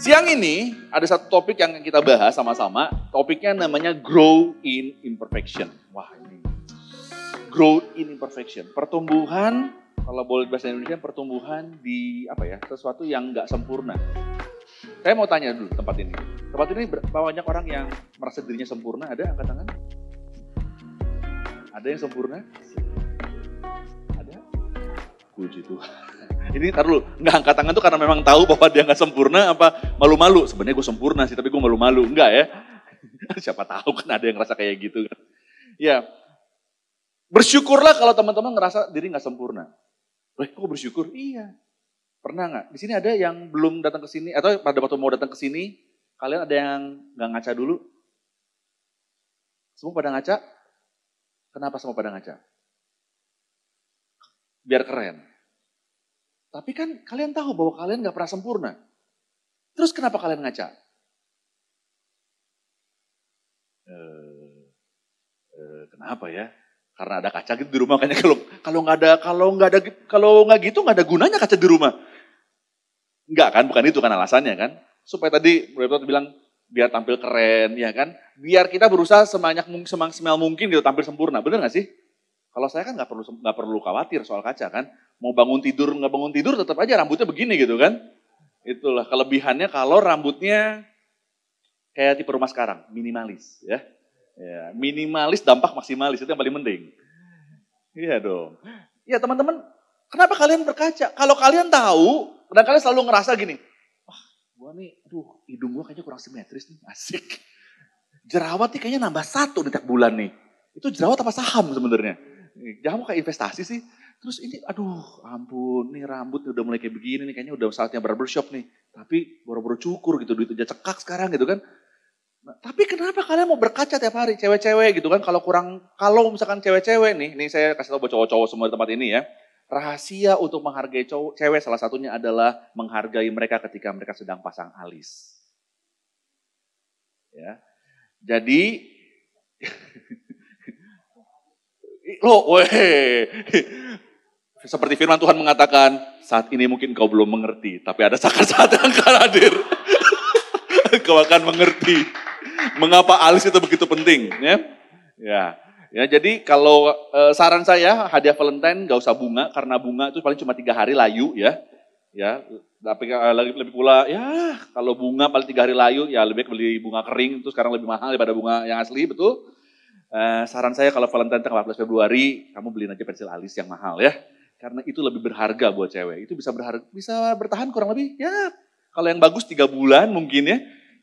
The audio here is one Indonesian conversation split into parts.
Siang ini ada satu topik yang kita bahas sama-sama. Topiknya namanya grow in imperfection. Wah ini. Grow in imperfection. Pertumbuhan, kalau boleh bahasa Indonesia, pertumbuhan di apa ya, sesuatu yang nggak sempurna. Saya mau tanya dulu tempat ini. Tempat ini berapa banyak orang yang merasa dirinya sempurna? Ada angkat tangan? Ada yang sempurna? Ada? Puji Tuhan. Ini tar dulu, nggak angkat tangan tuh karena memang tahu bahwa dia nggak sempurna apa malu-malu. Sebenarnya gue sempurna sih, tapi gue malu-malu. Enggak ya. Siapa tahu kan ada yang ngerasa kayak gitu kan. Ya, bersyukurlah kalau teman-teman ngerasa diri nggak sempurna. Eh, kok bersyukur? Iya. Pernah nggak? Di sini ada yang belum datang ke sini atau pada waktu mau datang ke sini, kalian ada yang nggak ngaca dulu? Semua pada ngaca? Kenapa semua pada ngaca? Biar keren. Tapi kan kalian tahu bahwa kalian gak pernah sempurna. Terus kenapa kalian ngaca? Eh, eh, kenapa ya? Karena ada kaca gitu di rumah kayaknya kalau kalau nggak ada kalau nggak ada kalau nggak gitu nggak ada gunanya kaca di rumah. Enggak kan, bukan itu kan alasannya kan? Supaya tadi Bro bilang biar tampil keren ya kan? Biar kita berusaha sebanyak semaksimal mungkin gitu tampil sempurna. Bener nggak sih? Kalau saya kan nggak perlu nggak perlu khawatir soal kaca kan. Mau bangun tidur nggak bangun tidur tetap aja rambutnya begini gitu kan. Itulah kelebihannya kalau rambutnya kayak tipe rumah sekarang, minimalis ya. Ya, minimalis dampak maksimalis itu yang paling penting. Iya dong. Ya teman-teman, kenapa kalian berkaca? Kalau kalian tahu dan kalian selalu ngerasa gini, wah gua nih, aduh hidung gua kayaknya kurang simetris nih, asik. Jerawat nih kayaknya nambah satu nih tiap bulan nih. Itu jerawat apa saham sebenarnya? Mau kayak investasi sih. Terus ini, aduh ampun, nih rambut udah mulai kayak begini nih, kayaknya udah saatnya barbershop nih. Tapi boro-boro cukur gitu, duit aja cekak sekarang gitu kan. Nah, tapi kenapa kalian mau berkaca tiap hari, cewek-cewek gitu kan, kalau kurang, kalau misalkan cewek-cewek nih, ini saya kasih tau buat cowok-cowok semua di tempat ini ya. Rahasia untuk menghargai cowok, cewek salah satunya adalah menghargai mereka ketika mereka sedang pasang alis. Ya. Jadi Loh, weh. Seperti firman Tuhan mengatakan, saat ini mungkin kau belum mengerti, tapi ada saat-saat yang akan hadir. kau akan mengerti mengapa alis itu begitu penting, ya. Ya, ya jadi kalau e, saran saya hadiah Valentine gak usah bunga karena bunga itu paling cuma tiga hari layu, ya. Ya, tapi uh, lebih pula ya kalau bunga paling tiga hari layu ya lebih beli bunga kering itu sekarang lebih mahal daripada bunga yang asli, betul? Uh, saran saya kalau Valentine tanggal 14 Februari, kamu beliin aja pensil alis yang mahal ya. Karena itu lebih berharga buat cewek. Itu bisa berharga, bisa bertahan kurang lebih ya. Kalau yang bagus tiga bulan mungkin ya.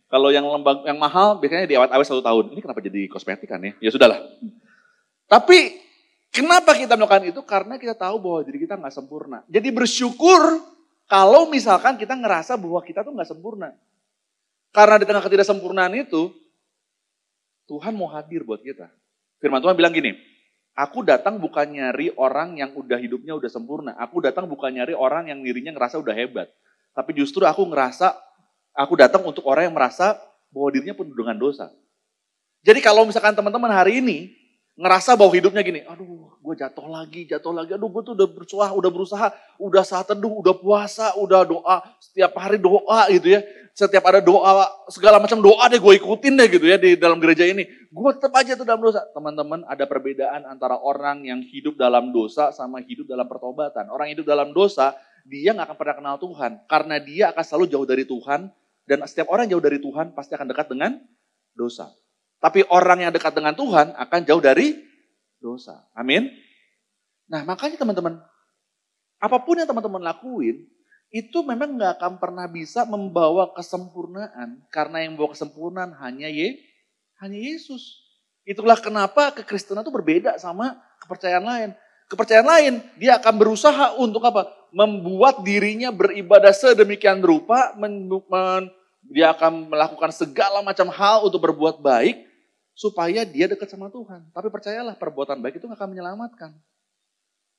Kalau yang lembang, yang mahal biasanya di awet-awet satu tahun. Ini kenapa jadi kosmetik kan ya? Ya sudahlah. Tapi kenapa kita melakukan itu? Karena kita tahu bahwa diri kita nggak sempurna. Jadi bersyukur kalau misalkan kita ngerasa bahwa kita tuh nggak sempurna. Karena di tengah ketidaksempurnaan itu, Tuhan mau hadir buat kita. Firman Tuhan bilang gini, aku datang bukan nyari orang yang udah hidupnya udah sempurna. Aku datang bukan nyari orang yang dirinya ngerasa udah hebat. Tapi justru aku ngerasa, aku datang untuk orang yang merasa bahwa dirinya pun dengan dosa. Jadi kalau misalkan teman-teman hari ini ngerasa bahwa hidupnya gini, aduh gue jatuh lagi, jatuh lagi, aduh gue tuh udah berusaha, udah berusaha, udah saat teduh, udah puasa, udah doa, setiap hari doa gitu ya. Setiap ada doa, segala macam doa deh gue ikutin deh gitu ya di dalam gereja ini. Gue tetap aja tuh dalam dosa. Teman-teman ada perbedaan antara orang yang hidup dalam dosa sama hidup dalam pertobatan. Orang hidup dalam dosa, dia gak akan pernah kenal Tuhan. Karena dia akan selalu jauh dari Tuhan. Dan setiap orang jauh dari Tuhan pasti akan dekat dengan dosa. Tapi orang yang dekat dengan Tuhan akan jauh dari dosa. Amin. Nah makanya teman-teman, apa pun yang teman-teman lakuin, itu memang nggak akan pernah bisa membawa kesempurnaan. Karena yang membawa kesempurnaan hanya Ye, hanya Yesus. Itulah kenapa kekristenan itu berbeda sama kepercayaan lain. Kepercayaan lain, dia akan berusaha untuk apa? Membuat dirinya beribadah sedemikian rupa, men, men, dia akan melakukan segala macam hal untuk berbuat baik, supaya dia dekat sama Tuhan. Tapi percayalah perbuatan baik itu gak akan menyelamatkan.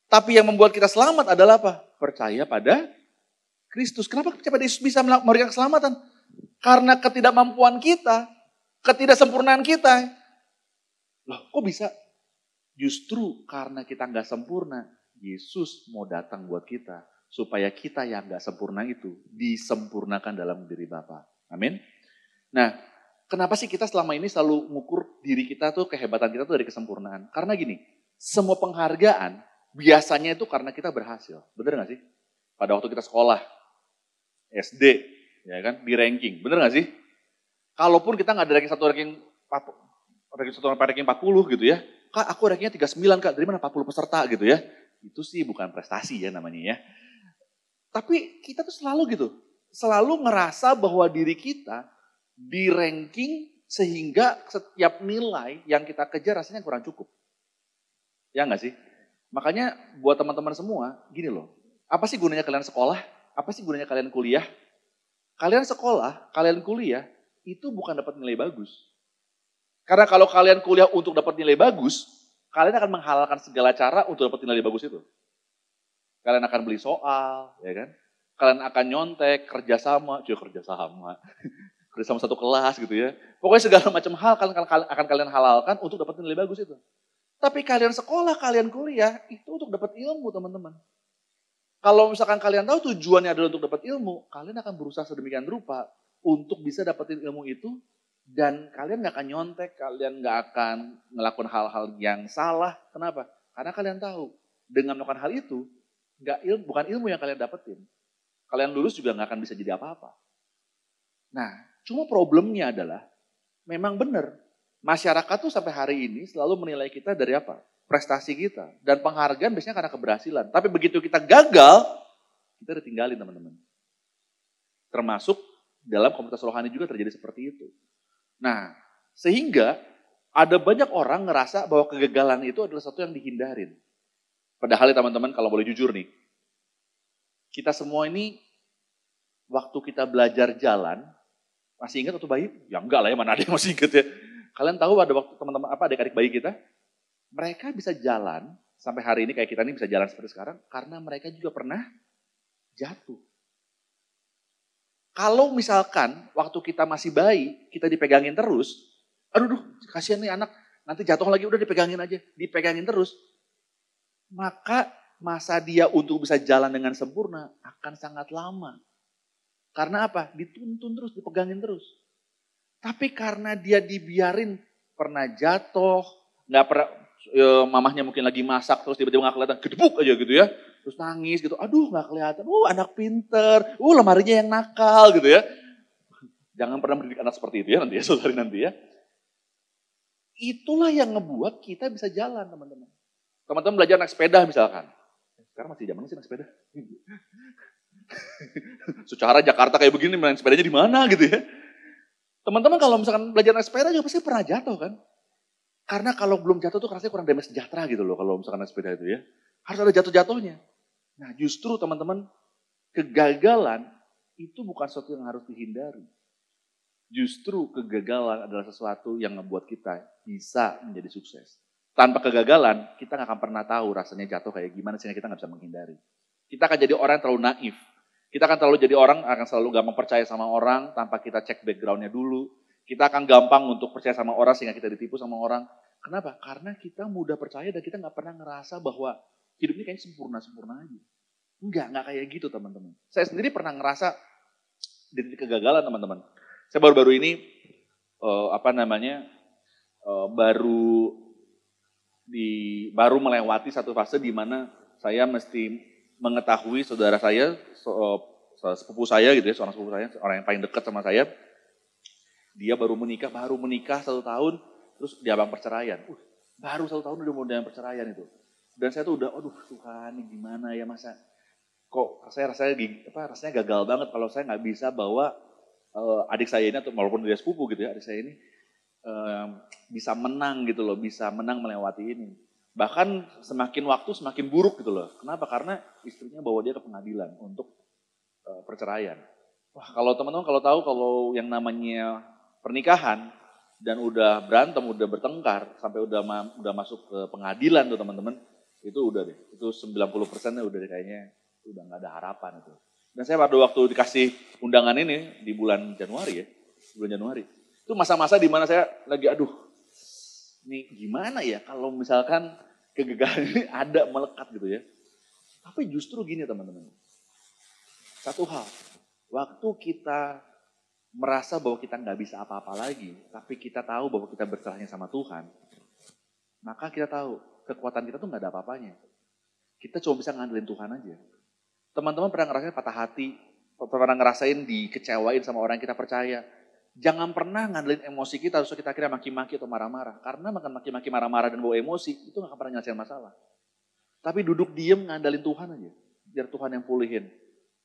Tapi yang membuat kita selamat adalah apa? Percaya pada Kristus. Kenapa percaya pada Yesus bisa memberikan keselamatan? Karena ketidakmampuan kita, ketidaksempurnaan kita. Loh kok bisa? Justru karena kita nggak sempurna, Yesus mau datang buat kita supaya kita yang gak sempurna itu disempurnakan dalam diri Bapa. Amin. Nah, kenapa sih kita selama ini selalu mengukur diri kita tuh kehebatan kita tuh dari kesempurnaan? Karena gini, semua penghargaan biasanya itu karena kita berhasil. Bener gak sih? Pada waktu kita sekolah, SD, ya kan, di ranking. Bener gak sih? Kalaupun kita nggak ada ranking satu ranking ranking satu ranking 40 gitu ya. Kak, aku rankingnya 39 kak, dari mana 40 peserta gitu ya. Itu sih bukan prestasi ya namanya ya. Tapi kita tuh selalu gitu, selalu ngerasa bahwa diri kita di ranking sehingga setiap nilai yang kita kejar rasanya kurang cukup. Ya nggak sih? Makanya buat teman-teman semua, gini loh. Apa sih gunanya kalian sekolah? Apa sih gunanya kalian kuliah? Kalian sekolah, kalian kuliah, itu bukan dapat nilai bagus. Karena kalau kalian kuliah untuk dapat nilai bagus, kalian akan menghalalkan segala cara untuk dapat nilai bagus itu. Kalian akan beli soal, ya kan? Kalian akan nyontek, kerjasama, cuy kerjasama, kerjasama satu kelas gitu ya. Pokoknya segala macam hal kalian akan kalian halalkan untuk dapat nilai bagus itu. Tapi kalian sekolah, kalian kuliah, itu untuk dapat ilmu teman-teman. Kalau misalkan kalian tahu tujuannya adalah untuk dapat ilmu, kalian akan berusaha sedemikian rupa untuk bisa dapetin ilmu itu dan kalian nggak akan nyontek, kalian nggak akan melakukan hal-hal yang salah. Kenapa? Karena kalian tahu dengan melakukan hal itu nggak ilmu, bukan ilmu yang kalian dapetin. Kalian lulus juga nggak akan bisa jadi apa-apa. Nah, cuma problemnya adalah memang benar masyarakat tuh sampai hari ini selalu menilai kita dari apa? Prestasi kita dan penghargaan biasanya karena keberhasilan. Tapi begitu kita gagal, kita ditinggalin teman-teman. Termasuk dalam komunitas rohani juga terjadi seperti itu. Nah, sehingga ada banyak orang ngerasa bahwa kegagalan itu adalah sesuatu yang dihindarin. Padahal ya teman-teman kalau boleh jujur nih, kita semua ini waktu kita belajar jalan, masih ingat waktu bayi? Ya enggak lah ya, mana ada yang masih ingat ya. Kalian tahu ada waktu teman-teman apa adik-adik bayi kita? Mereka bisa jalan sampai hari ini kayak kita ini bisa jalan seperti sekarang karena mereka juga pernah jatuh. Kalau misalkan waktu kita masih bayi, kita dipegangin terus, aduh, duh, kasihan nih anak, nanti jatuh lagi udah dipegangin aja, dipegangin terus. Maka masa dia untuk bisa jalan dengan sempurna akan sangat lama. Karena apa? Dituntun terus, dipegangin terus. Tapi karena dia dibiarin pernah jatuh, nggak pernah ya, mamahnya mungkin lagi masak terus tiba-tiba nggak kelihatan gedebuk aja gitu ya terus nangis gitu, aduh nggak kelihatan, uh anak pinter, uh lemarinya yang nakal gitu ya. Jangan pernah mendidik anak seperti itu ya nanti ya, saudari nanti ya. Itulah yang ngebuat kita bisa jalan teman-teman. Teman-teman belajar naik sepeda misalkan. Sekarang masih zaman sih naik sepeda. Secara Jakarta kayak begini main sepedanya di mana gitu ya. Teman-teman kalau misalkan belajar naik sepeda juga pasti pernah jatuh kan. Karena kalau belum jatuh tuh rasanya kurang damai sejahtera gitu loh kalau misalkan naik sepeda itu ya. Harus ada jatuh-jatuhnya. Nah justru teman-teman, kegagalan itu bukan sesuatu yang harus dihindari. Justru kegagalan adalah sesuatu yang membuat kita bisa menjadi sukses. Tanpa kegagalan, kita nggak akan pernah tahu rasanya jatuh kayak gimana sehingga kita nggak bisa menghindari. Kita akan jadi orang yang terlalu naif. Kita akan terlalu jadi orang akan selalu gampang percaya sama orang tanpa kita cek backgroundnya dulu. Kita akan gampang untuk percaya sama orang sehingga kita ditipu sama orang. Kenapa? Karena kita mudah percaya dan kita nggak pernah ngerasa bahwa hidup ini kayaknya sempurna-sempurna aja. Enggak, enggak kayak gitu teman-teman. Saya sendiri pernah ngerasa di titik kegagalan teman-teman. Saya baru-baru ini uh, apa namanya uh, baru di baru melewati satu fase di mana saya mesti mengetahui saudara saya, uh, sepupu saya gitu ya, seorang sepupu saya, orang yang paling dekat sama saya, dia baru menikah, baru menikah satu tahun, terus dia bang perceraian. Uh, baru satu tahun udah mau dengan perceraian itu. Dan saya tuh udah, aduh Tuhan ini gimana ya masa kok saya rasanya apa rasanya gagal banget kalau saya nggak bisa bawa uh, adik saya ini atau walaupun dia sepupu gitu ya adik saya ini uh, bisa menang gitu loh bisa menang melewati ini bahkan semakin waktu semakin buruk gitu loh kenapa karena istrinya bawa dia ke pengadilan untuk uh, perceraian wah kalau teman-teman kalau tahu kalau yang namanya pernikahan dan udah berantem udah bertengkar sampai udah ma udah masuk ke pengadilan tuh teman-teman itu udah deh, itu 90 persennya udah deh kayaknya udah nggak ada harapan itu. Dan saya pada waktu dikasih undangan ini di bulan Januari ya, bulan Januari. Itu masa-masa di mana saya lagi aduh, ini gimana ya kalau misalkan kegagalan ini ada melekat gitu ya. Tapi justru gini teman-teman, Satu hal, waktu kita merasa bahwa kita nggak bisa apa-apa lagi, tapi kita tahu bahwa kita berserahnya sama Tuhan, maka kita tahu kekuatan kita tuh nggak ada apa-apanya. Kita cuma bisa ngandelin Tuhan aja. Teman-teman pernah ngerasain patah hati, pernah ngerasain dikecewain sama orang yang kita percaya. Jangan pernah ngandelin emosi kita, terus kita kira maki-maki atau marah-marah. Karena makan maki-maki marah-marah dan bawa emosi, itu gak akan pernah nyelesain masalah. Tapi duduk diem ngandalin Tuhan aja. Biar Tuhan yang pulihin.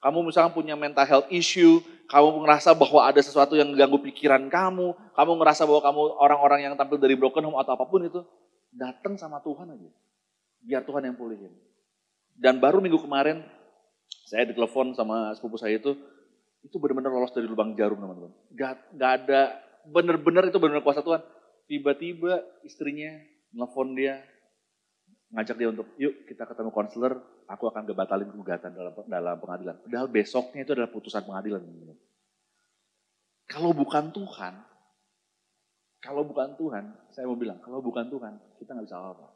Kamu misalnya punya mental health issue, kamu ngerasa bahwa ada sesuatu yang ganggu pikiran kamu, kamu ngerasa bahwa kamu orang-orang yang tampil dari broken home atau apa pun itu, datang sama Tuhan aja. Biar Tuhan yang pulihin. Dan baru minggu kemarin, saya ditelepon sama sepupu saya itu, itu benar-benar lolos dari lubang jarum teman-teman. Gak, gak ada, benar-benar itu benar-benar kuasa Tuhan. Tiba-tiba istrinya nelfon dia, ngajak dia untuk, yuk kita ketemu konselor, aku akan gebatalin gugatan dalam dalam pengadilan. Padahal besoknya itu adalah putusan pengadilan. Teman-teman. Kalau bukan Tuhan, kalau bukan Tuhan, saya mau bilang, kalau bukan Tuhan, kita nggak bisa apa-apa.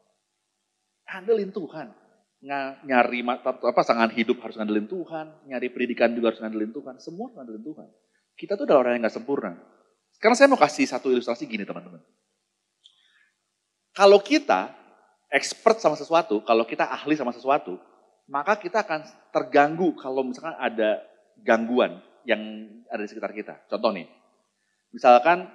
Handelin Tuhan nyari apa pasangan hidup harus ngandelin Tuhan, nyari pendidikan juga harus ngandelin Tuhan, semua ngandelin Tuhan. Kita tuh adalah orang yang gak sempurna. Sekarang saya mau kasih satu ilustrasi gini teman-teman. Kalau kita expert sama sesuatu, kalau kita ahli sama sesuatu, maka kita akan terganggu kalau misalkan ada gangguan yang ada di sekitar kita. Contoh nih, misalkan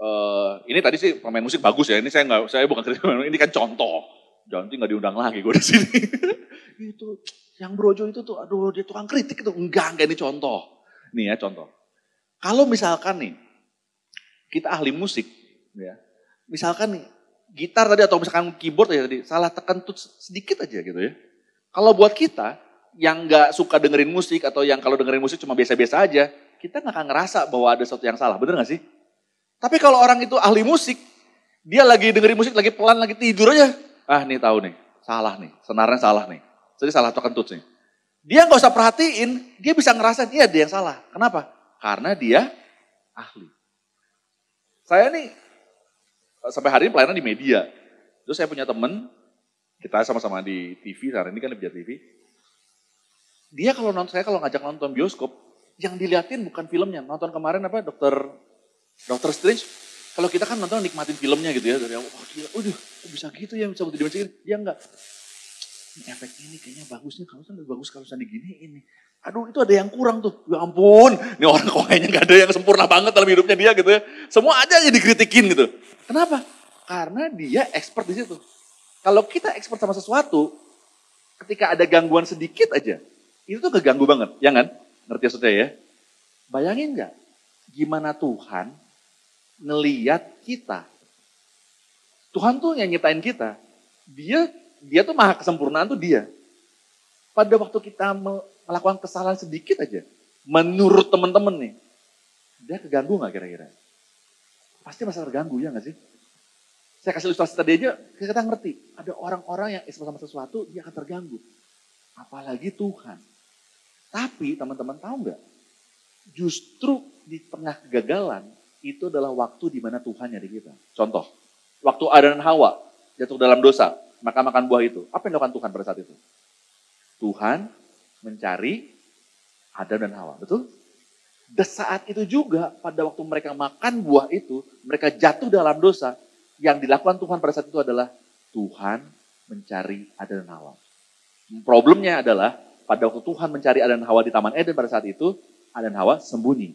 uh, ini tadi sih pemain musik bagus ya, ini saya nggak, saya bukan kritik, ini kan contoh Janti nggak diundang lagi gue di sini. itu yang brojo itu tuh, aduh dia tukang kritik itu enggak, enggak ini contoh. Nih ya contoh. Kalau misalkan nih kita ahli musik, ya, misalkan nih gitar tadi atau misalkan keyboard ya tadi salah tekan tuh sedikit aja gitu ya. Kalau buat kita yang nggak suka dengerin musik atau yang kalau dengerin musik cuma biasa-biasa aja, kita nggak akan ngerasa bahwa ada sesuatu yang salah, bener gak sih? Tapi kalau orang itu ahli musik, dia lagi dengerin musik, lagi pelan, lagi tidur aja, ah nih tahu nih, salah nih, senarnya salah nih. Jadi salah kentut nih. Dia nggak usah perhatiin, dia bisa ngerasain, iya dia yang salah. Kenapa? Karena dia ahli. Saya nih sampai hari ini pelayanan di media. Terus saya punya temen, kita sama-sama di TV, hari ini kan di TV. Dia kalau nonton, saya kalau ngajak nonton bioskop, yang diliatin bukan filmnya. Nonton kemarin apa, dokter Dokter Strange, kalau kita kan nonton nikmatin filmnya gitu ya, dari oh gila, udah, bisa gitu ya, bisa dimatiin. Ya enggak. Ini efek ini kayaknya bagusnya, kalau lebih bagus kalau di gini ini. Aduh itu ada yang kurang tuh, ya ampun. Ini orang kok kayaknya gak ada yang sempurna banget dalam hidupnya dia gitu ya. Semua aja aja dikritikin gitu. Kenapa? Karena dia expert di situ. Kalau kita expert sama sesuatu, ketika ada gangguan sedikit aja, itu tuh keganggu banget, ya kan? Ngerti maksudnya ya? Bayangin nggak, gimana Tuhan ngeliat kita. Tuhan tuh yang nyiptain kita. Dia dia tuh maha kesempurnaan tuh dia. Pada waktu kita melakukan kesalahan sedikit aja, menurut teman-teman nih, dia keganggu nggak kira-kira? Pasti masa terganggu ya nggak sih? Saya kasih ilustrasi tadi aja, kita ngerti. Ada orang-orang yang sama sesuatu, dia akan terganggu. Apalagi Tuhan. Tapi teman-teman tahu nggak? Justru di tengah kegagalan, itu adalah waktu di mana Tuhan nyari kita. Contoh, waktu Adam dan Hawa jatuh dalam dosa, maka makan buah itu. Apa yang dilakukan Tuhan pada saat itu? Tuhan mencari Adam dan Hawa, betul? Dan saat itu juga pada waktu mereka makan buah itu, mereka jatuh dalam dosa, yang dilakukan Tuhan pada saat itu adalah Tuhan mencari Adam dan Hawa. Problemnya adalah pada waktu Tuhan mencari Adam dan Hawa di Taman Eden pada saat itu, Adam dan Hawa sembunyi.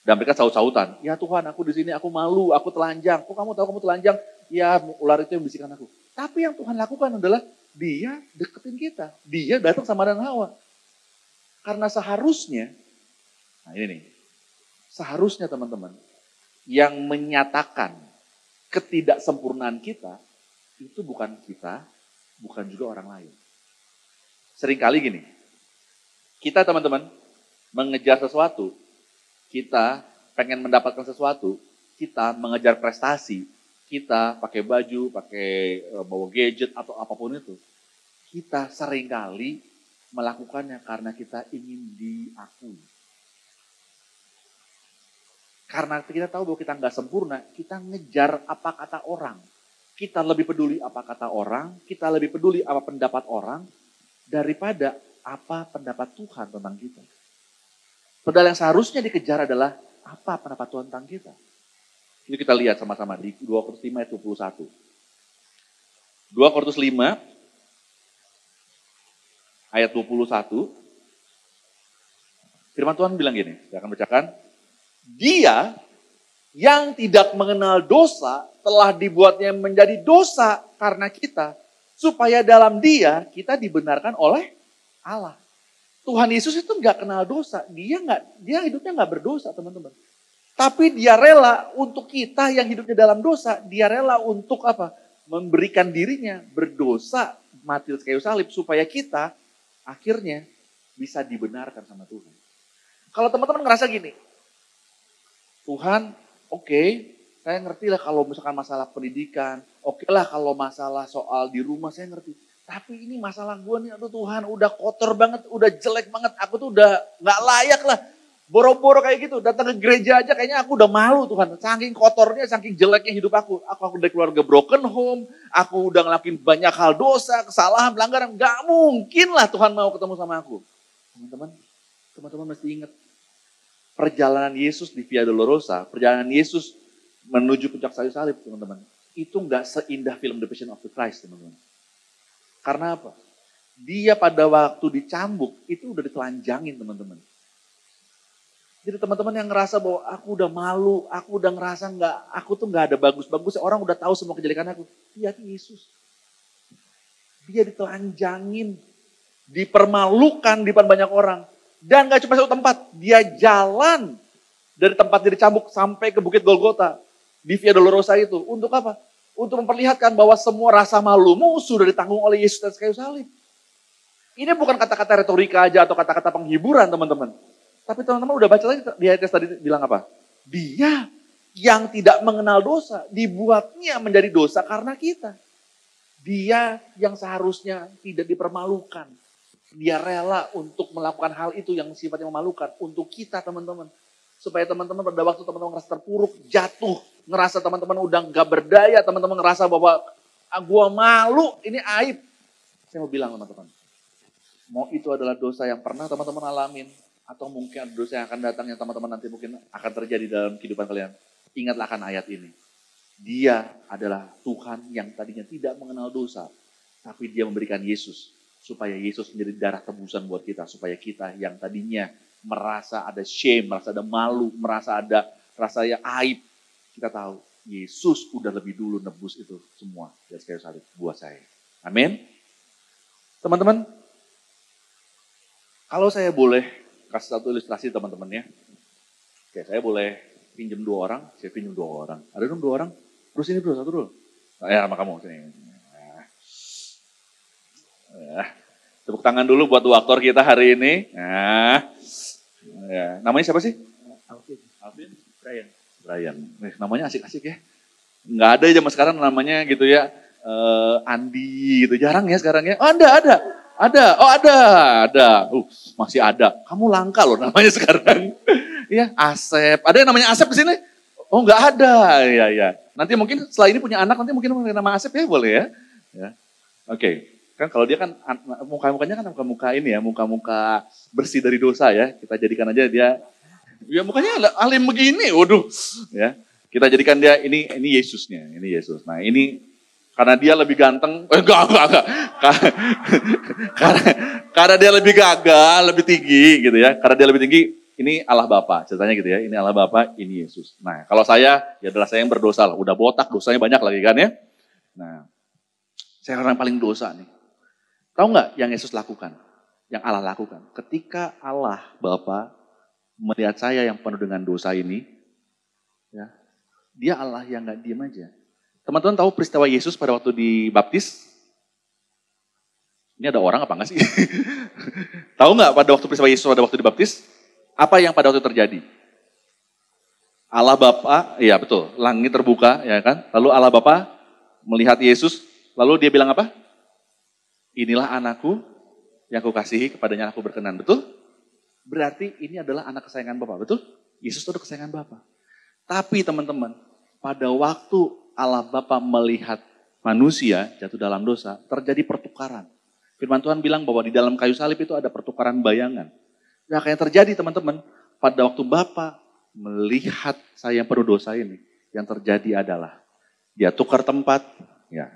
Dan mereka saut-sautan, ya Tuhan aku di sini aku malu, aku telanjang. Kok kamu tahu kamu telanjang? Ya ular itu yang bisikan aku. Tapi yang Tuhan lakukan adalah dia deketin kita. Dia datang sama dan Hawa. Karena seharusnya, nah ini nih, seharusnya teman-teman, yang menyatakan ketidaksempurnaan kita, itu bukan kita, bukan juga orang lain. Seringkali gini, kita teman-teman mengejar sesuatu, kita pengen mendapatkan sesuatu, kita mengejar prestasi, kita pakai baju, pakai e, bawa gadget atau apa pun itu, kita sering kali melakukannya karena kita ingin diakui. Karena kita tahu bahwa kita nggak sempurna, kita ngejar apa kata orang. Kita lebih peduli apa kata orang, kita lebih peduli apa pendapat orang, daripada apa pendapat Tuhan tentang kita. Padahal yang seharusnya dikejar adalah apa pendapat Tuhan tentang kita. Ini kita lihat sama-sama di 2 Korintus 5 ayat 21. 2 Korintus 5 ayat 21. Firman Tuhan bilang gini, saya akan bacakan. Dia yang tidak mengenal dosa telah dibuatnya menjadi dosa karena kita. Supaya dalam dia kita dibenarkan oleh Allah. Tuhan Yesus itu nggak kenal dosa. Dia nggak, dia hidupnya nggak berdosa teman-teman. Tapi dia rela untuk kita yang hidupnya dalam dosa, dia rela untuk apa? Memberikan dirinya berdosa mati kayu salib supaya kita akhirnya bisa dibenarkan sama Tuhan. Kalau teman-teman ngerasa gini, Tuhan, oke, okay, saya ngerti lah kalau misalkan masalah pendidikan, oke okay lah kalau masalah soal di rumah saya ngerti. Tapi ini masalah gue nih, aduh Tuhan udah kotor banget, udah jelek banget, aku tuh udah gak layak lah. Boro-boro kayak gitu, datang ke gereja aja kayaknya aku udah malu Tuhan. Saking kotornya, saking jeleknya hidup aku. Aku, aku dari keluarga broken home, aku udah ngelakuin banyak hal dosa, kesalahan, pelanggaran. Gak mungkin lah Tuhan mau ketemu sama aku. Teman-teman, teman-teman mesti ingat. Perjalanan Yesus di Via Dolorosa, perjalanan Yesus menuju puncak salib salib, teman-teman. Itu nggak seindah film The Passion of the Christ, teman-teman. Karena apa? Dia pada waktu dicambuk, itu udah ditelanjangin, teman-teman. Jadi teman-teman yang ngerasa bahwa aku udah malu, aku udah ngerasa nggak, aku tuh nggak ada bagus-bagus, orang udah tahu semua kejelekan aku. Lihat Yesus. Dia ditelanjangin, dipermalukan di depan banyak orang. Dan gak cuma satu tempat, dia jalan dari tempat dia dicambuk sampai ke Bukit Golgota. Di Via Dolorosa itu. Untuk apa? Untuk memperlihatkan bahwa semua rasa malumu sudah ditanggung oleh Yesus dan kayu salib. Ini bukan kata-kata retorika aja atau kata-kata penghiburan teman-teman. Tapi teman-teman udah baca tadi di ayat tadi bilang apa? Dia yang tidak mengenal dosa dibuatnya menjadi dosa karena kita. Dia yang seharusnya tidak dipermalukan. Dia rela untuk melakukan hal itu yang sifatnya memalukan untuk kita teman-teman. Supaya teman-teman pada waktu teman-teman ngerasa terpuruk, jatuh, ngerasa teman-teman udah nggak berdaya, teman-teman ngerasa bahwa ah, gua malu, ini aib. Saya mau bilang teman-teman, mau itu adalah dosa yang pernah teman-teman alamin, atau mungkin ada dosa yang akan datang yang teman-teman nanti mungkin akan terjadi dalam kehidupan kalian. Ingatlah akan ayat ini. Dia adalah Tuhan yang tadinya tidak mengenal dosa, tapi dia memberikan Yesus supaya Yesus menjadi darah tebusan buat kita, supaya kita yang tadinya merasa ada shame, merasa ada malu, merasa ada rasa ya aib, kita tahu Yesus udah lebih dulu nebus itu semua dari kayu salib buat saya. Amin. Teman-teman, kalau saya boleh kasih satu ilustrasi teman-teman ya. Oke, saya boleh pinjam dua orang, saya pinjam dua orang. Ada dong dua orang? Terus ini bro, satu dulu. Oh, ya, sama kamu sini. Ya. Tepuk tangan dulu buat dua aktor kita hari ini. Nah, ya. namanya siapa sih? Alvin. Alvin? Brian. Brian. Eh, namanya asik-asik ya. Nggak ada aja mas sekarang namanya gitu ya. Uh, Andi gitu. Jarang ya sekarang ya. Oh, ada, ada. Ada, oh ada, ada. Uh, masih ada. Kamu langka loh namanya sekarang. Iya, Asep. Ada yang namanya Asep di sini? Oh nggak ada, ya ya. Nanti mungkin setelah ini punya anak, nanti mungkin nama Asep ya boleh ya. ya. Oke, okay. kan kalau dia kan muka-mukanya kan muka-muka ini ya, muka-muka bersih dari dosa ya. Kita jadikan aja dia, ya mukanya alim begini, waduh. Ya, kita jadikan dia ini ini Yesusnya, ini Yesus. Nah ini karena dia lebih ganteng, eh, enggak, enggak, enggak. karena, karena dia lebih gagah, lebih tinggi gitu ya. Karena dia lebih tinggi, ini Allah Bapa, ceritanya gitu ya. Ini Allah Bapa, ini Yesus. Nah, kalau saya, ya adalah saya yang berdosa lah. Udah botak, dosanya banyak lagi kan ya. Nah, saya orang paling dosa nih. Tahu nggak yang Yesus lakukan? Yang Allah lakukan. Ketika Allah Bapa melihat saya yang penuh dengan dosa ini, ya, dia Allah yang nggak diem aja. Teman-teman tahu peristiwa Yesus pada waktu dibaptis? Ini ada orang apa enggak sih? tahu nggak pada waktu peristiwa Yesus pada waktu dibaptis? Apa yang pada waktu terjadi? Allah Bapa, iya betul, langit terbuka, ya kan? Lalu Allah Bapa melihat Yesus, lalu dia bilang apa? Inilah anakku yang aku kasihi, kepadanya aku berkenan, betul? Berarti ini adalah anak kesayangan Bapak, betul? Yesus itu kesayangan Bapak. Tapi teman-teman, pada waktu Allah Bapa melihat manusia jatuh dalam dosa, terjadi pertukaran. Firman Tuhan bilang bahwa di dalam kayu salib itu ada pertukaran bayangan. Nah, kayak yang terjadi teman-teman, pada waktu Bapak melihat saya yang penuh dosa ini, yang terjadi adalah dia tukar tempat, ya.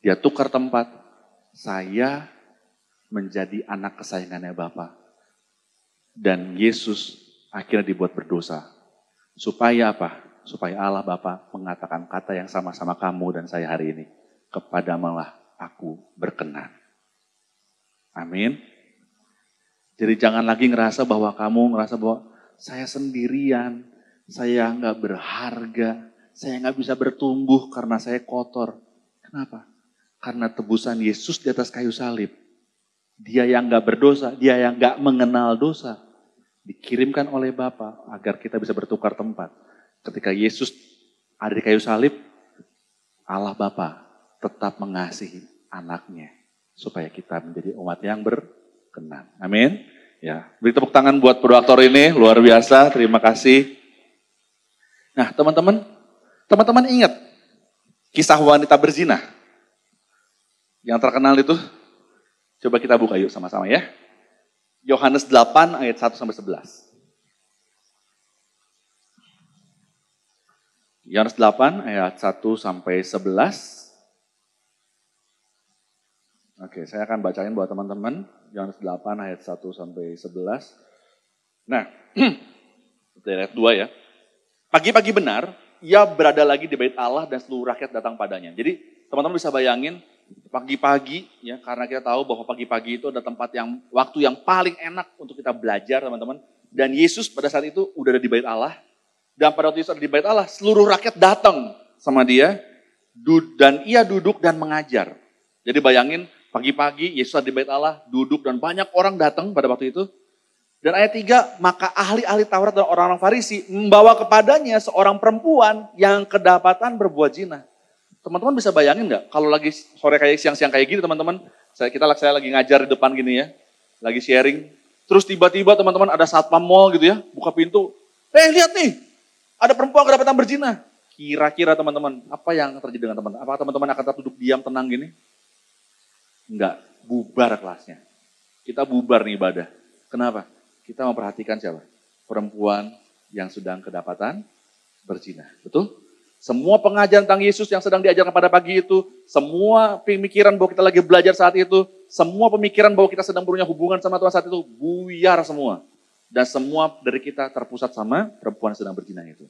Dia tukar tempat, saya menjadi anak kesayangannya Bapak. Dan Yesus akhirnya dibuat berdosa. Supaya apa? Supaya Allah Bapa mengatakan kata yang sama-sama kamu dan saya hari ini. Kepada malah aku berkenan. Amin. Jadi jangan lagi ngerasa bahwa kamu ngerasa bahwa saya sendirian, saya nggak berharga, saya nggak bisa bertumbuh karena saya kotor. Kenapa? Karena tebusan Yesus di atas kayu salib. Dia yang nggak berdosa, dia yang nggak mengenal dosa, dikirimkan oleh Bapa agar kita bisa bertukar tempat. Ketika Yesus ada di kayu salib, Allah Bapa tetap mengasihi anaknya supaya kita menjadi umat yang berkenan. Amin. Ya, beri tepuk tangan buat proaktor ini, luar biasa. Terima kasih. Nah, teman-teman, teman-teman ingat kisah wanita berzina yang terkenal itu? Coba kita buka yuk sama-sama ya. Yohanes 8 ayat 1 sampai 11. Yohanes 8 ayat 1 sampai 11. Oke, saya akan bacain buat teman-teman. Yohanes 8 ayat 1 sampai 11. Nah, dari ayat 2 ya. Pagi-pagi benar, ia berada lagi di bait Allah dan seluruh rakyat datang padanya. Jadi teman-teman bisa bayangin pagi-pagi ya karena kita tahu bahwa pagi-pagi itu ada tempat yang waktu yang paling enak untuk kita belajar teman-teman. Dan Yesus pada saat itu udah ada di bait Allah. Dan pada waktu Yesus ada di bait Allah, seluruh rakyat datang sama dia dan ia duduk dan mengajar. Jadi bayangin Pagi-pagi Yesus ada di bait Allah, duduk dan banyak orang datang pada waktu itu. Dan ayat 3, maka ahli-ahli Taurat dan orang-orang Farisi membawa kepadanya seorang perempuan yang kedapatan berbuat zina. Teman-teman bisa bayangin nggak kalau lagi sore kayak siang-siang kayak gini teman-teman, saya kita saya lagi ngajar di depan gini ya, lagi sharing, terus tiba-tiba teman-teman ada satpam mall gitu ya, buka pintu, eh lihat nih, ada perempuan kedapatan berzina. Kira-kira teman-teman, apa yang terjadi dengan teman-teman? Apa teman-teman akan tetap duduk diam tenang gini? Enggak, bubar kelasnya. Kita bubar nih ibadah. Kenapa? Kita memperhatikan siapa? Perempuan yang sedang kedapatan berzina. Betul? Semua pengajaran tentang Yesus yang sedang diajarkan pada pagi itu, semua pemikiran bahwa kita lagi belajar saat itu, semua pemikiran bahwa kita sedang punya hubungan sama Tuhan saat itu, buyar semua. Dan semua dari kita terpusat sama perempuan yang sedang berzina itu.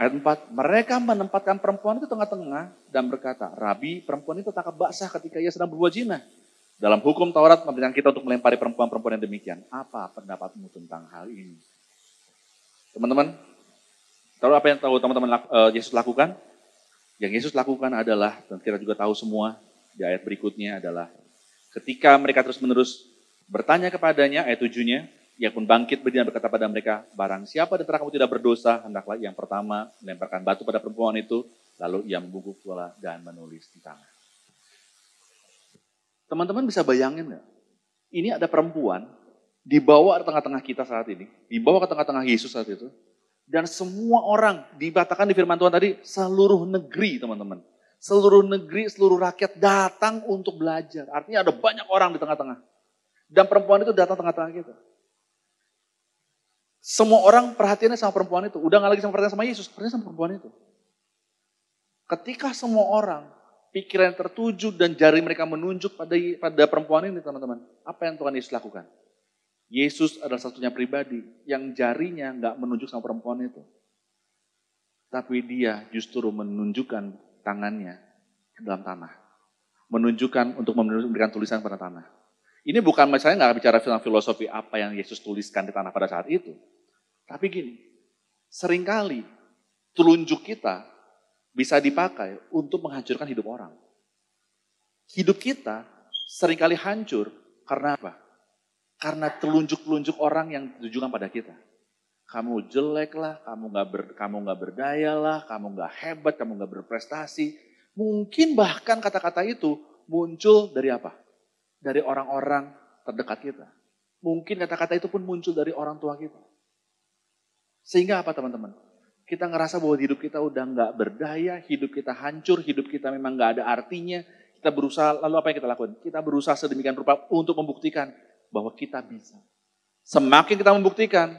Ayat 4, mereka menempatkan perempuan itu tengah-tengah dan berkata, Rabi, perempuan itu tangkap basah ketika ia sedang berbuat zina. Dalam hukum Taurat memberikan kita untuk melempari perempuan-perempuan yang demikian. Apa pendapatmu tentang hal ini? Teman-teman, tahu apa yang tahu teman-teman uh, Yesus lakukan? Yang Yesus lakukan adalah, dan kita juga tahu semua di ayat berikutnya adalah, ketika mereka terus-menerus bertanya kepadanya, ayat tujuhnya, ia pun bangkit berdiri dan berkata pada mereka, barang siapa di antara kamu tidak berdosa, hendaklah yang pertama melemparkan batu pada perempuan itu, lalu ia membungkuk bola dan menulis di tangan. Teman-teman bisa bayangin nggak? Ini ada perempuan dibawa ke tengah-tengah kita saat ini, dibawa ke tengah-tengah Yesus saat itu, dan semua orang dibatakan di firman Tuhan tadi, seluruh negeri teman-teman. Seluruh negeri, seluruh rakyat datang untuk belajar. Artinya ada banyak orang di tengah-tengah. Dan perempuan itu datang tengah-tengah kita. Semua orang perhatiannya sama perempuan itu. Udah gak lagi sama perhatian sama Yesus, perhatian sama perempuan itu. Ketika semua orang pikiran tertuju dan jari mereka menunjuk pada pada perempuan ini teman-teman. Apa yang Tuhan Yesus lakukan? Yesus adalah satunya pribadi yang jarinya nggak menunjuk sama perempuan itu. Tapi dia justru menunjukkan tangannya ke dalam tanah. Menunjukkan untuk memberikan tulisan pada tanah. Ini bukan misalnya nggak bicara film filosofi apa yang Yesus tuliskan di tanah pada saat itu. Tapi gini, sering kali telunjuk kita bisa dipakai untuk menghancurkan hidup orang. Hidup kita sering kali hancur karena apa? Karena telunjuk-telunjuk orang yang ditujukan pada kita. Kamu jelek lah, kamu nggak ber, kamu nggak berdaya lah, kamu nggak hebat, kamu nggak berprestasi. Mungkin bahkan kata-kata itu muncul dari apa? Dari orang-orang terdekat kita. Mungkin kata-kata itu pun muncul dari orang tua kita. Sehingga apa teman-teman? Kita ngerasa bahwa hidup kita udah nggak berdaya, hidup kita hancur, hidup kita memang nggak ada artinya. Kita berusaha, lalu apa yang kita lakukan? Kita berusaha sedemikian rupa untuk membuktikan bahwa kita bisa. Semakin kita membuktikan,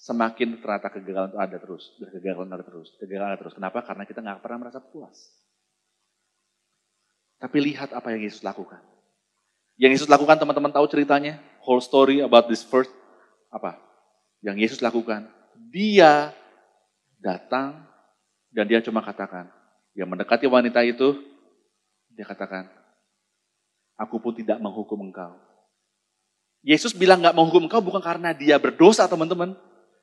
semakin ternyata kegagalan itu ada terus. Kegagalan ada terus. Kegagalan ada terus. Kenapa? Karena kita nggak pernah merasa puas. Tapi lihat apa yang Yesus lakukan. Yang Yesus lakukan teman-teman tahu ceritanya? Whole story about this first. Apa? Yang Yesus lakukan. Dia datang dan dia cuma katakan. Yang mendekati wanita itu, dia katakan, aku pun tidak menghukum engkau. Yesus bilang nggak menghukum engkau bukan karena dia berdosa teman-teman.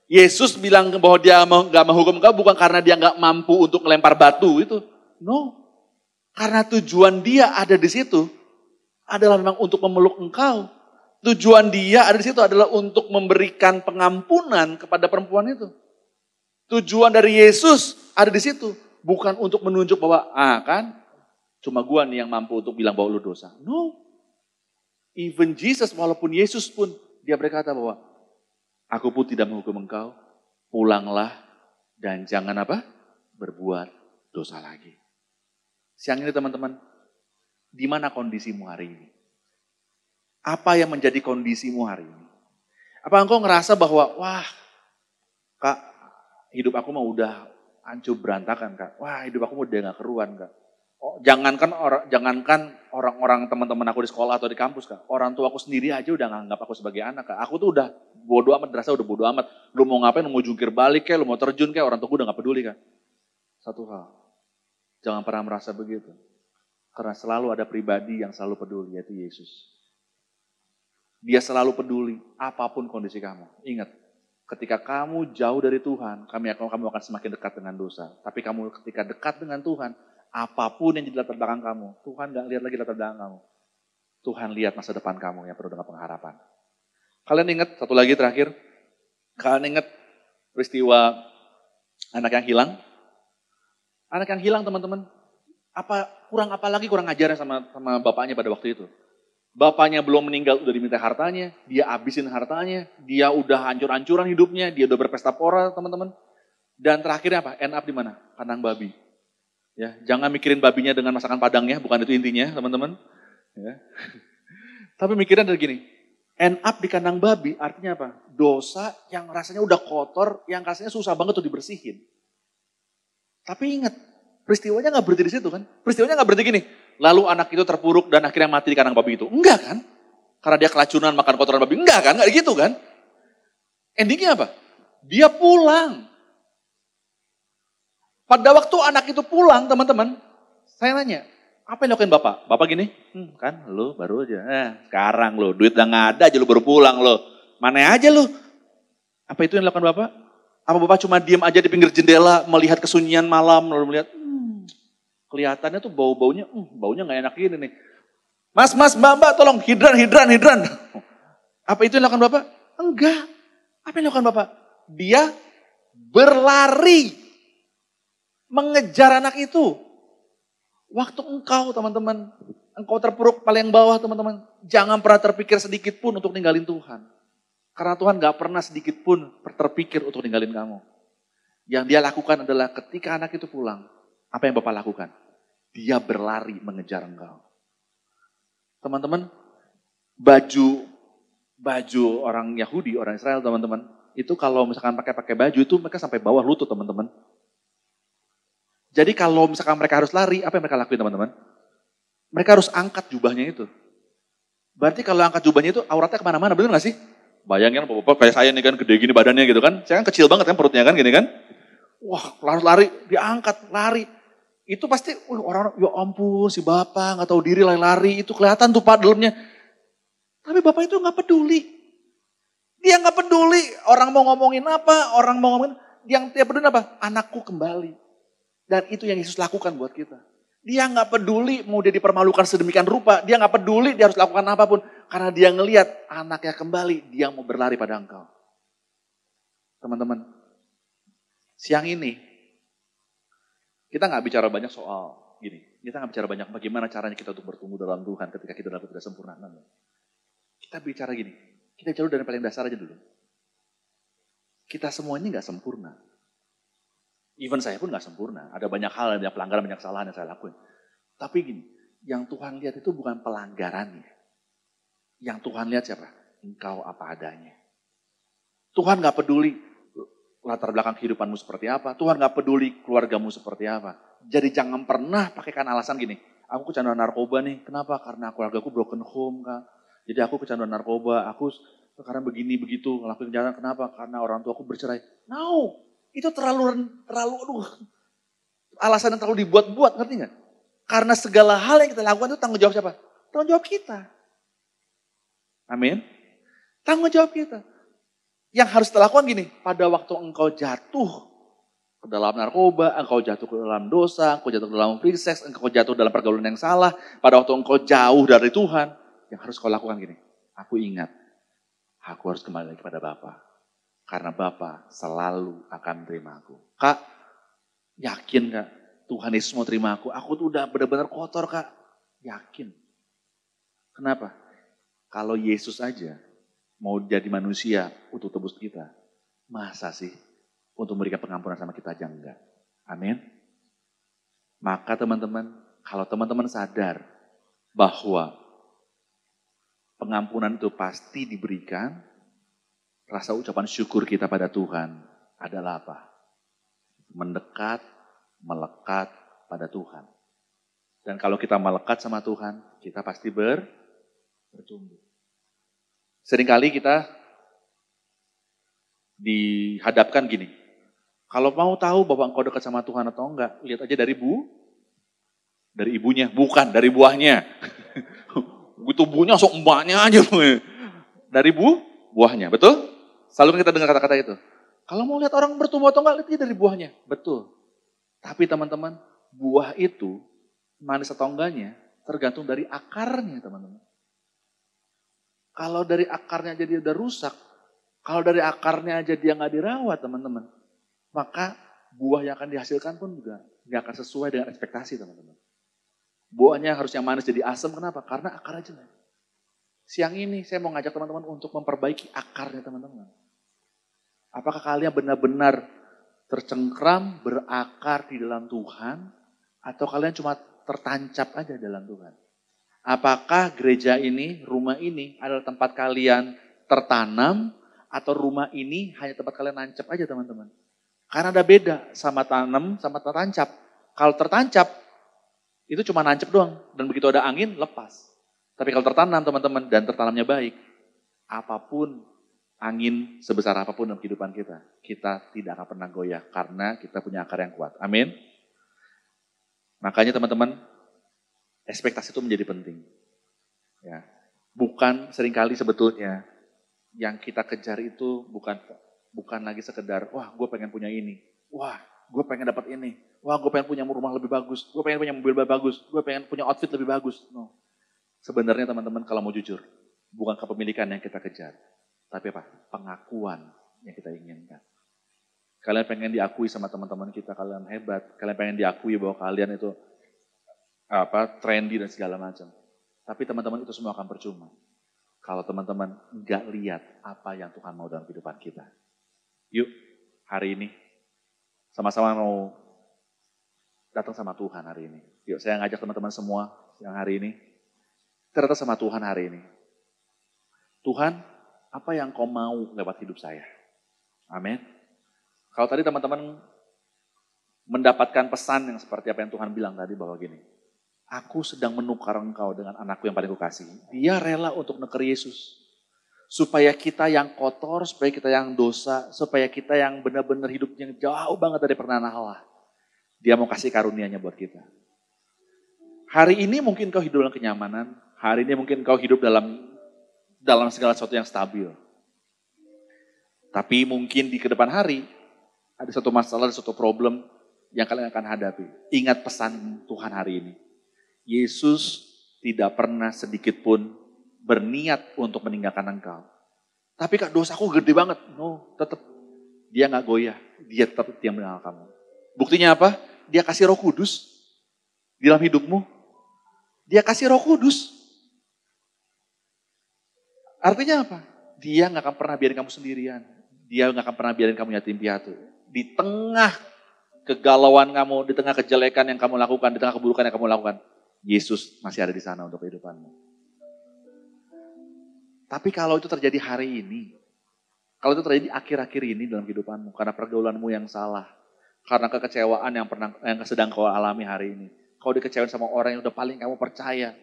Yesus bilang bahwa dia nggak menghukum engkau bukan karena dia nggak mampu untuk melempar batu itu. No. Karena tujuan dia ada di situ adalah memang untuk memeluk engkau. Tujuan dia ada di situ adalah untuk memberikan pengampunan kepada perempuan itu. Tujuan dari Yesus ada di situ. Bukan untuk menunjuk bahwa, ah kan, cuma gua nih yang mampu untuk bilang bahwa lu dosa. No. Even Jesus, walaupun Yesus pun, dia berkata bahwa, aku pun tidak menghukum engkau, pulanglah dan jangan apa? Berbuat dosa lagi. Siang ini teman-teman, di mana kondisimu hari ini? Apa yang menjadi kondisimu hari ini? Apa engkau ngerasa bahwa, wah, kak, hidup aku mah udah hancur berantakan kak. Wah, hidup aku udah gak keruan kak. Oh, jangankan orang jangankan orang-orang teman-teman aku di sekolah atau di kampus kak, orang tua aku sendiri aja udah nganggap aku sebagai anak kak. Aku tuh udah bodoh amat, dirasa udah bodoh amat. Lu mau ngapain, lu mau jungkir balik kayak, lu mau terjun kayak, orang tua udah gak peduli kak. Satu hal, jangan pernah merasa begitu. Karena selalu ada pribadi yang selalu peduli, yaitu Yesus. Dia selalu peduli apa pun kondisi kamu. Ingat, ketika kamu jauh dari Tuhan, kami akan kamu akan semakin dekat dengan dosa. Tapi kamu ketika dekat dengan Tuhan, apa pun yang di latar belakang kamu, Tuhan gak lihat lagi latar belakang kamu. Tuhan lihat masa depan kamu yang penuh dengan pengharapan. Kalian ingat, satu lagi terakhir, kalian ingat peristiwa anak yang hilang? Anak yang hilang teman-teman, apa kurang apa lagi kurang ajarnya sama sama bapaknya pada waktu itu. Bapaknya belum meninggal udah diminta hartanya, dia abisin hartanya, dia udah hancur-hancuran hidupnya, dia udah berpesta pora teman-teman. Dan terakhirnya apa? End up di mana? Kandang babi. Ya, jangan mikirin babinya dengan masakan padangnya, bukan itu intinya, teman-teman. Ya. Tapi mikirnya dari gini, end up di kandang babi artinya apa? Dosa yang rasanya udah kotor, yang rasanya susah banget tuh dibersihin. Tapi ingat, peristiwanya nggak berhenti di situ kan? Peristiwanya nggak berhenti gini. Lalu anak itu terpuruk dan akhirnya mati di kandang babi itu. Enggak kan? Karena dia keracunan makan kotoran babi. Enggak kan? Enggak gitu kan? Endingnya apa? Dia pulang. Pada waktu anak itu pulang, teman-teman, saya nanya, apa yang dilakukan bapak? Bapak gini, hmm, kan lu baru aja, eh, sekarang lu, duit udah gak ada aja lu baru pulang lu. Mana aja lu? Apa itu yang dilakukan bapak? Apa bapak cuma diem aja di pinggir jendela melihat kesunyian malam, lalu melihat, hmm, kelihatannya tuh bau-baunya, hmm, baunya gak enak gini nih. Mas, mas, mbak, mbak, tolong hidran, hidran, hidran. Apa itu yang dilakukan bapak? Enggak. Apa yang dilakukan bapak? Dia berlari mengejar anak itu. Waktu engkau teman-teman, engkau terpuruk paling bawah teman-teman, jangan pernah terpikir sedikit pun untuk ninggalin Tuhan. Karena Tuhan gak pernah sedikit pun terpikir untuk ninggalin kamu. Yang dia lakukan adalah ketika anak itu pulang, apa yang Bapak lakukan? Dia berlari mengejar engkau. Teman-teman, baju baju orang Yahudi, orang Israel teman-teman, itu kalau misalkan pakai pakai baju itu mereka sampai bawah lutut teman-teman. Jadi kalau misalkan mereka harus lari, apa yang mereka lakuin teman-teman? Mereka harus angkat jubahnya itu. Berarti kalau angkat jubahnya itu auratnya ke mana-mana, bener gak sih? Bayangin bapak kayak saya nih kan gede gini badannya gitu kan. Saya kan kecil banget kan perutnya kan gini kan. Wah harus lari, diangkat, lari. Itu pasti orang-orang, ya ampun si bapak gak tahu diri lari-lari. Itu kelihatan tuh pak dalamnya. Tapi bapak itu gak peduli. Dia gak peduli orang mau ngomongin apa, orang mau ngomongin. Yang dia peduli apa? Anakku kembali. Dan itu yang Yesus lakukan buat kita. Dia nggak peduli mau dia dipermalukan sedemikian rupa. Dia nggak peduli dia harus lakukan apa pun. Karena dia ngelihat anaknya kembali, dia mau berlari pada engkau. Teman-teman, siang ini kita nggak bicara banyak soal gini. Kita nggak bicara banyak bagaimana caranya kita untuk bertumbuh dalam Tuhan ketika kita dalam tidak sempurna. Kita bicara gini, kita bicara dari paling dasar aja dulu. Kita semua ini nggak sempurna. Even saya pun gak sempurna. Ada banyak hal, banyak pelanggaran, banyak kesalahan yang saya lakuin. Tapi gini, yang Tuhan lihat itu bukan pelanggarannya. Yang Tuhan lihat siapa? engkau apa adanya. Tuhan gak peduli latar belakang kehidupanmu seperti apa. Tuhan gak peduli keluargamu seperti apa. Jadi jangan pernah pakaikan alasan gini, aku kecanduan narkoba nih. Kenapa? Karena keluargaku broken home kak. Jadi aku kecanduan narkoba, aku sekarang begini begitu ngelakuin jalan. Kenapa? Karena orang tua aku bercerai. No, itu terlalu terlalu aduh alasan yang terlalu dibuat-buat, ngerti nggak? Karena segala hal yang kita lakukan itu tanggung jawab siapa? Tanggung jawab kita. Amin. Tanggung jawab kita. Yang harus kita lakukan gini, pada waktu engkau jatuh ke dalam narkoba, engkau jatuh ke dalam dosa, engkau jatuh ke dalam free sex, engkau jatuh dalam pergaulan yang salah, pada waktu engkau jauh dari Tuhan, yang harus kau lakukan gini, aku ingat, aku harus kembali lagi pada Bapa. Karena Bapa selalu akan menerima aku. Kak, yakin kak, Tuhan Yesus mau terima aku. Aku tuh udah benar-benar kotor kak. Yakin. Kenapa? Kalau Yesus aja mau jadi manusia untuk tebus kita. Masa sih untuk memberikan pengampunan sama kita aja enggak? Amin. Maka teman-teman, kalau teman-teman sadar bahwa pengampunan itu pasti diberikan, rasa ucapan syukur kita pada Tuhan adalah apa? Mendekat, melekat pada Tuhan. Dan kalau kita melekat sama Tuhan, kita pasti ber, bertumbuh. Seringkali kita dihadapkan gini. Kalau mau tahu bahwa engkau dekat sama Tuhan atau enggak, lihat aja dari bu, dari ibunya, bukan dari buahnya. Begitu buahnya langsung mbaknya aja. Dari bu, buahnya, betul? Selalu kita dengar kata-kata itu. Kalau mau lihat orang bertumbuh atau enggak, lihat dari buahnya. Betul. Tapi teman-teman, buah itu manis atau enggaknya tergantung dari akarnya teman-teman. Kalau dari akarnya aja dia udah rusak, kalau dari akarnya aja dia nggak dirawat teman-teman, maka buah yang akan dihasilkan pun juga nggak akan sesuai dengan ekspektasi teman-teman. Buahnya harus yang manis jadi asam, kenapa? Karena akarnya jelek. Siang ini saya mau ngajak teman-teman untuk memperbaiki akarnya teman-teman. Apakah kalian benar-benar tercengkram, berakar di dalam Tuhan, atau kalian cuma tertancap aja dalam Tuhan? Apakah gereja ini, rumah ini adalah tempat kalian tertanam atau rumah ini hanya tempat kalian nancap aja teman-teman. Karena ada beda sama tanam sama tertancap. Kalau tertancap itu cuma nancap doang dan begitu ada angin lepas. Tapi kalau tertanam teman-teman dan tertanamnya baik, apa pun angin sebesar apa pun dalam kehidupan kita, kita tidak akan pernah goyah karena kita punya akar yang kuat. Amin. Makanya teman-teman, ekspektasi itu menjadi penting. Ya. Bukan sering kali sebetulnya yang kita kejar itu bukan bukan lagi sekedar, wah gue pengen punya ini, wah gue pengen dapat ini, wah gue pengen punya rumah lebih bagus, gue pengen punya mobil lebih bagus, gue pengen punya outfit lebih bagus. No. Sebenarnya teman-teman kalau mau jujur, bukan kepemilikan yang kita kejar, tapi apa? Pengakuan yang kita inginkan. Kalian pengen diakui sama teman-teman kita, kalian hebat, kalian pengen diakui bahwa kalian itu apa trendy dan segala macam. Tapi teman-teman itu semua akan percuma. Kalau teman-teman nggak lihat apa yang Tuhan mau dalam kehidupan kita. Yuk, hari ini sama-sama mau datang sama Tuhan hari ini. Yuk, saya ngajak teman-teman semua yang hari ini. Ternyata sama Tuhan hari ini. Tuhan, apa yang kau mau lewat hidup saya? Amin. Kalau tadi teman-teman mendapatkan pesan yang seperti apa yang Tuhan bilang tadi bahwa gini, Aku sedang menukar engkau dengan anakku yang paling kukasih. Dia rela untuk neker Yesus. Supaya kita yang kotor, supaya kita yang dosa, supaya kita yang benar-benar hidup yang jauh banget dari pernah Allah. Dia mau kasih karunianya buat kita. Hari ini mungkin kau hidup dalam kenyamanan, hari ini mungkin kau hidup dalam dalam segala sesuatu yang stabil. Tapi mungkin di ke depan hari ada satu masalah, ada satu problem yang kalian akan hadapi. Ingat pesan Tuhan hari ini Yesus tidak pernah sedikit pun berniat untuk meninggalkan engkau. Tapi kak dosaku gede banget. No, tetap dia nggak goyah. Dia tetap yang meninggalkan kamu. Buktinya apa? Dia kasih roh kudus di dalam hidupmu. Dia kasih roh kudus. Artinya apa? Dia nggak akan pernah biarin kamu sendirian. Dia nggak akan pernah biarin kamu yatim piatu. Di tengah kegalauan kamu, di tengah kejelekan yang kamu lakukan, di tengah keburukan yang kamu lakukan, Yesus masih ada di sana untuk kehidupanmu. Tapi kalau itu terjadi hari ini, kalau itu terjadi akhir-akhir ini dalam kehidupanmu, karena pergaulanmu yang salah, karena kekecewaan yang pernah yang sedang kau alami hari ini, kau dikecewain sama orang yang udah paling kamu percaya,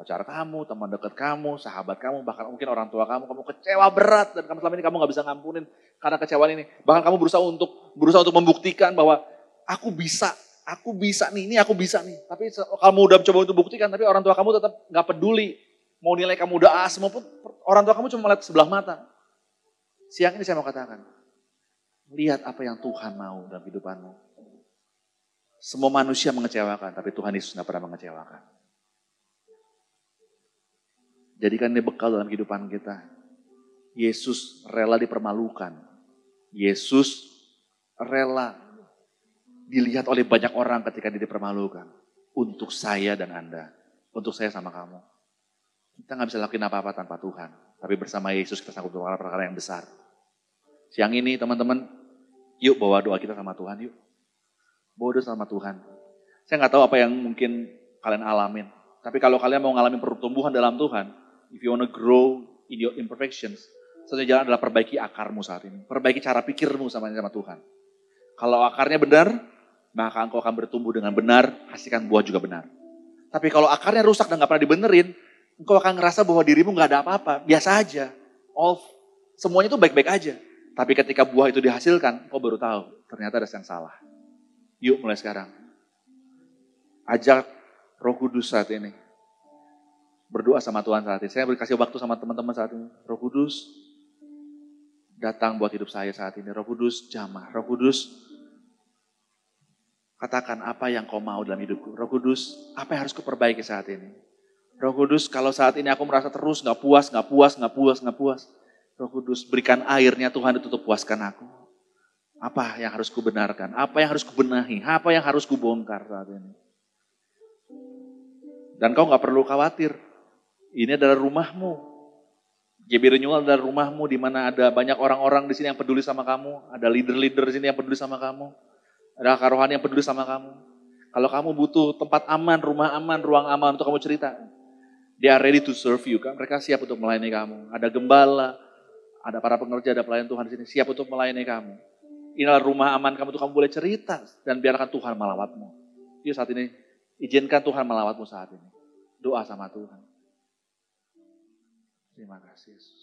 pacar kamu, teman dekat kamu, sahabat kamu, bahkan mungkin orang tua kamu, kamu kecewa berat dan kamu selama ini kamu nggak bisa ngampunin karena kecewaan ini. Bahkan kamu berusaha untuk berusaha untuk membuktikan bahwa aku bisa, aku bisa nih, ini aku bisa nih. Tapi kamu udah coba untuk buktikan, tapi orang tua kamu tetap nggak peduli. Mau nilai kamu udah A pun orang tua kamu cuma melihat sebelah mata. Siang ini saya mau katakan, lihat apa yang Tuhan mau dalam kehidupanmu. Semua manusia mengecewakan, tapi Tuhan Yesus nggak pernah mengecewakan. Jadikan ini bekal dalam kehidupan kita. Yesus rela dipermalukan. Yesus rela dilihat oleh banyak orang ketika dia dipermalukan. Untuk saya dan Anda. Untuk saya sama kamu. Kita nggak bisa lakuin apa-apa tanpa Tuhan. Tapi bersama Yesus kita sanggup melakukan perkara yang besar. Siang ini teman-teman, yuk bawa doa kita sama Tuhan yuk. Bawa doa sama Tuhan. Saya nggak tahu apa yang mungkin kalian alamin. Tapi kalau kalian mau ngalamin pertumbuhan dalam Tuhan, if you want to grow in your imperfections, satu jalan adalah perbaiki akarmu saat ini. Perbaiki cara pikirmu sama sama Tuhan. Kalau akarnya benar, maka engkau akan bertumbuh dengan benar, hasilkan buah juga benar. Tapi kalau akarnya rusak dan gak pernah dibenerin, engkau akan ngerasa bahwa dirimu gak ada apa-apa, biasa aja. All, semuanya itu baik-baik aja. Tapi ketika buah itu dihasilkan, engkau baru tahu ternyata ada yang salah. Yuk mulai sekarang. Ajak roh kudus saat ini berdoa sama Tuhan saat ini. Saya berkasih waktu sama teman-teman saat ini. Roh Kudus datang buat hidup saya saat ini. Roh Kudus jamah. Roh Kudus katakan apa yang kau mau dalam hidupku. Roh Kudus apa yang harus kuperbaiki saat ini. Roh Kudus kalau saat ini aku merasa terus gak puas, gak puas, gak puas, gak puas. Roh Kudus berikan airnya Tuhan itu untuk puaskan aku. Apa yang harus kubenarkan? Apa yang harus kubenahi? Apa yang harus kubongkar saat ini? Dan kau gak perlu khawatir. Ini adalah rumahmu. JB Renewal adalah rumahmu di mana ada banyak orang-orang di sini yang peduli sama kamu. Ada leader-leader di sini yang peduli sama kamu. Ada karohani yang peduli sama kamu. Kalau kamu butuh tempat aman, rumah aman, ruang aman untuk kamu cerita. They are ready to serve you. Kan? Mereka siap untuk melayani kamu. Ada gembala, ada para pengerja, ada pelayan Tuhan di sini. Siap untuk melayani kamu. Inilah rumah aman kamu untuk kamu boleh cerita. Dan biarkan Tuhan melawatmu. Yuk saat ini, izinkan Tuhan melawatmu saat ini. Doa sama Tuhan. Terima kasih Yesus.